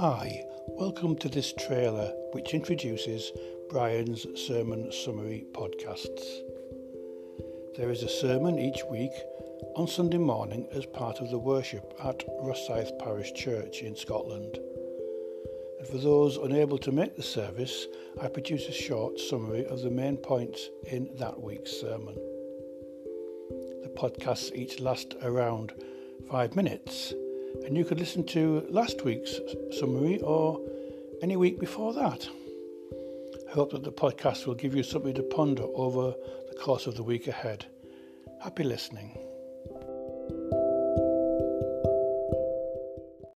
Hi, welcome to this trailer which introduces Brian's Sermon Summary podcasts. There is a sermon each week on Sunday morning as part of the worship at Rosyth Parish Church in Scotland. And for those unable to make the service, I produce a short summary of the main points in that week's sermon. The podcasts each last around five minutes and you could listen to last week's summary or any week before that. I hope that the podcast will give you something to ponder over the course of the week ahead. Happy listening.